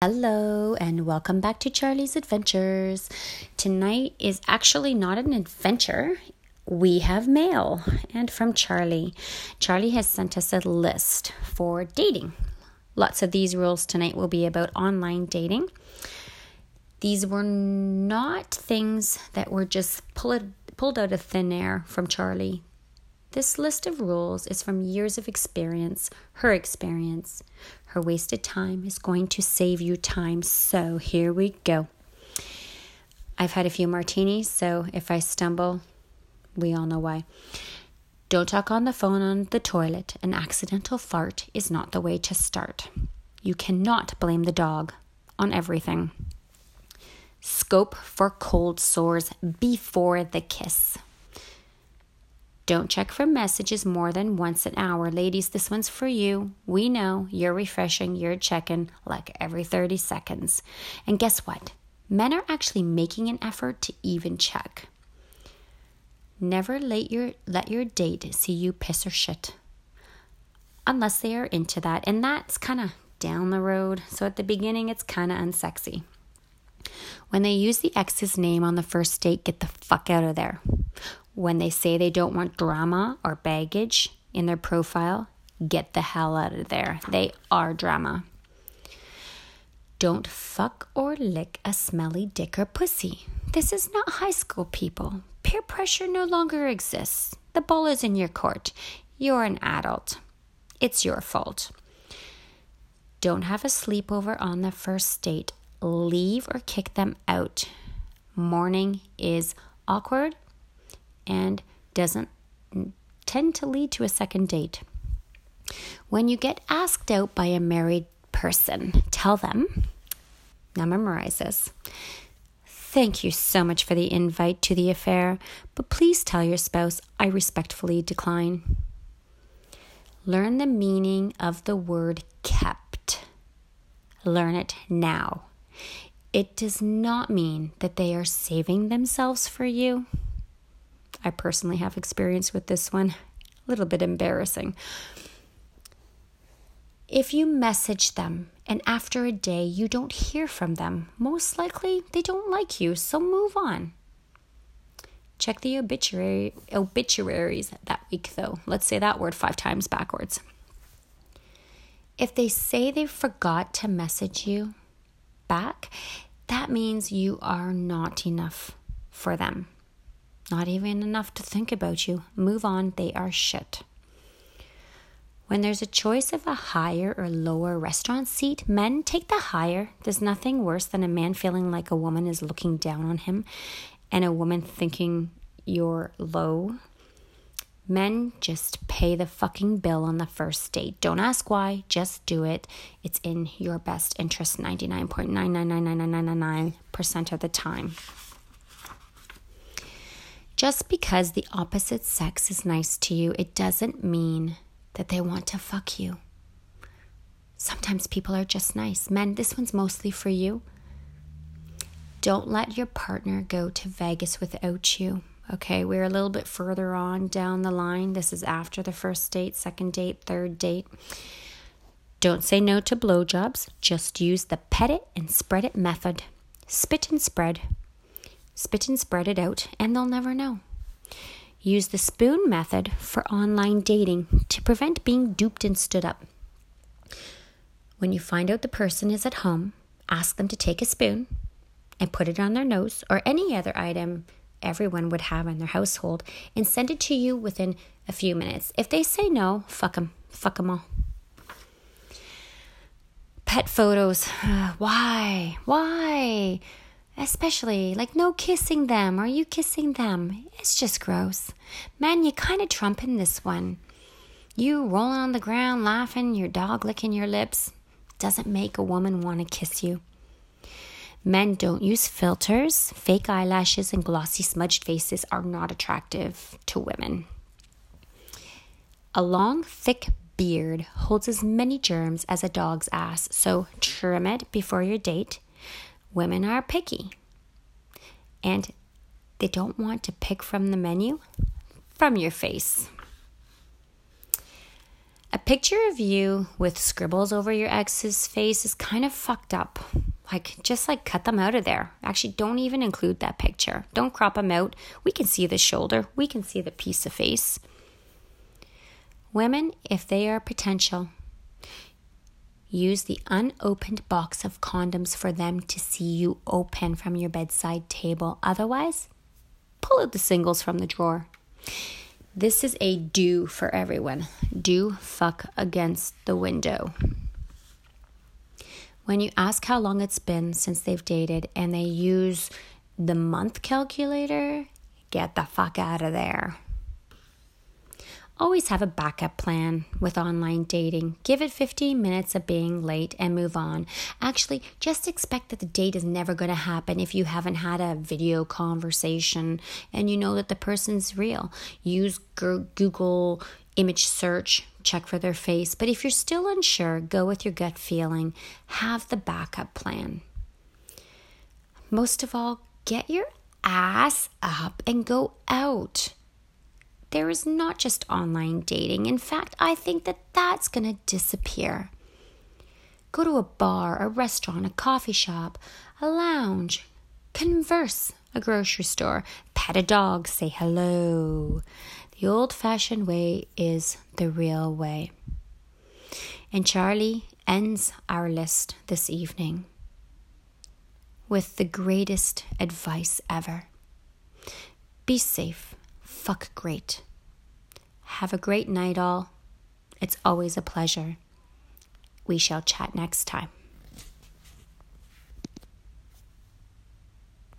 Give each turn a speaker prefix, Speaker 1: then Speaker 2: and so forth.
Speaker 1: Hello, and welcome back to Charlie's Adventures. Tonight is actually not an adventure. We have mail, and from Charlie. Charlie has sent us a list for dating. Lots of these rules tonight will be about online dating. These were not things that were just pulled, pulled out of thin air from Charlie. This list of rules is from years of experience, her experience. Her wasted time is going to save you time, so here we go. I've had a few martinis, so if I stumble, we all know why. Don't talk on the phone on the toilet. An accidental fart is not the way to start. You cannot blame the dog on everything. Scope for cold sores before the kiss. Don't check for messages more than once an hour. Ladies, this one's for you. We know you're refreshing, you're checking like every 30 seconds. And guess what? Men are actually making an effort to even check. Never let your let your date see you piss or shit. Unless they are into that, and that's kind of down the road. So at the beginning it's kind of unsexy. When they use the ex's name on the first date, get the fuck out of there. When they say they don't want drama or baggage in their profile, get the hell out of there. They are drama. Don't fuck or lick a smelly dick or pussy. This is not high school, people. Peer pressure no longer exists. The ball is in your court. You're an adult. It's your fault. Don't have a sleepover on the first date. Leave or kick them out. Morning is awkward and doesn't tend to lead to a second date. When you get asked out by a married person, tell them, now memorize this. Thank you so much for the invite to the affair, but please tell your spouse I respectfully decline. Learn the meaning of the word kept. Learn it now. It does not mean that they are saving themselves for you. I personally have experience with this one. A little bit embarrassing. If you message them and after a day you don't hear from them, most likely they don't like you, so move on. Check the obituary obituaries that week though. Let's say that word 5 times backwards. If they say they forgot to message you back, that means you are not enough for them. Not even enough to think about you. Move on, they are shit. When there's a choice of a higher or lower restaurant seat, men take the higher. There's nothing worse than a man feeling like a woman is looking down on him and a woman thinking you're low. Men just pay the fucking bill on the first date. Don't ask why, just do it. It's in your best interest 99.9999999% of the time. Just because the opposite sex is nice to you, it doesn't mean that they want to fuck you. Sometimes people are just nice. Men, this one's mostly for you. Don't let your partner go to Vegas without you. Okay, we're a little bit further on down the line. This is after the first date, second date, third date. Don't say no to blowjobs. Just use the pet it and spread it method. Spit and spread. Spit and spread it out, and they'll never know. Use the spoon method for online dating to prevent being duped and stood up. When you find out the person is at home, ask them to take a spoon and put it on their nose or any other item everyone would have in their household and send it to you within a few minutes. If they say no, fuck them. Fuck them all. Pet photos. Why? Why? Especially, like, no kissing them. Are you kissing them? It's just gross. Man, you kind of trumping this one. You rolling on the ground, laughing, your dog licking your lips doesn't make a woman want to kiss you. Men don't use filters. Fake eyelashes and glossy smudged faces are not attractive to women. A long, thick beard holds as many germs as a dog's ass, so trim it before your date women are picky and they don't want to pick from the menu, from your face. A picture of you with scribbles over your ex's face is kind of fucked up. Like, just like cut them out of there. Actually, don't even include that picture. Don't crop them out. We can see the shoulder, we can see the piece of face. Women, if they are potential, use the unopened box of condoms for them to see you open from your bedside table. Otherwise, pull out the singles from the drawer. This is a do for everyone. Do fuck against the window. When you ask how long it's been since they've dated and they use the month calculator, get the fuck out of there. Always have a backup plan with online dating. Give it 15 minutes of being late and move on. Actually, just expect that the date is never going to happen if you haven't had a video conversation and you know that the person's real. Use Google image search, check for their face. But if you're still unsure, go with your gut feeling. Have the backup plan. Most of all, get your ass up and go out there is not just online dating. In fact, I think that that's going to disappear. Go to a bar, a restaurant, a coffee shop, a lounge, converse, a grocery store, pet a dog, say hello. The old fashioned way is the real way. And Charlie ends our list this evening with the greatest advice ever be safe fuck great. Have a great night, all. It's always a pleasure. We shall chat next time.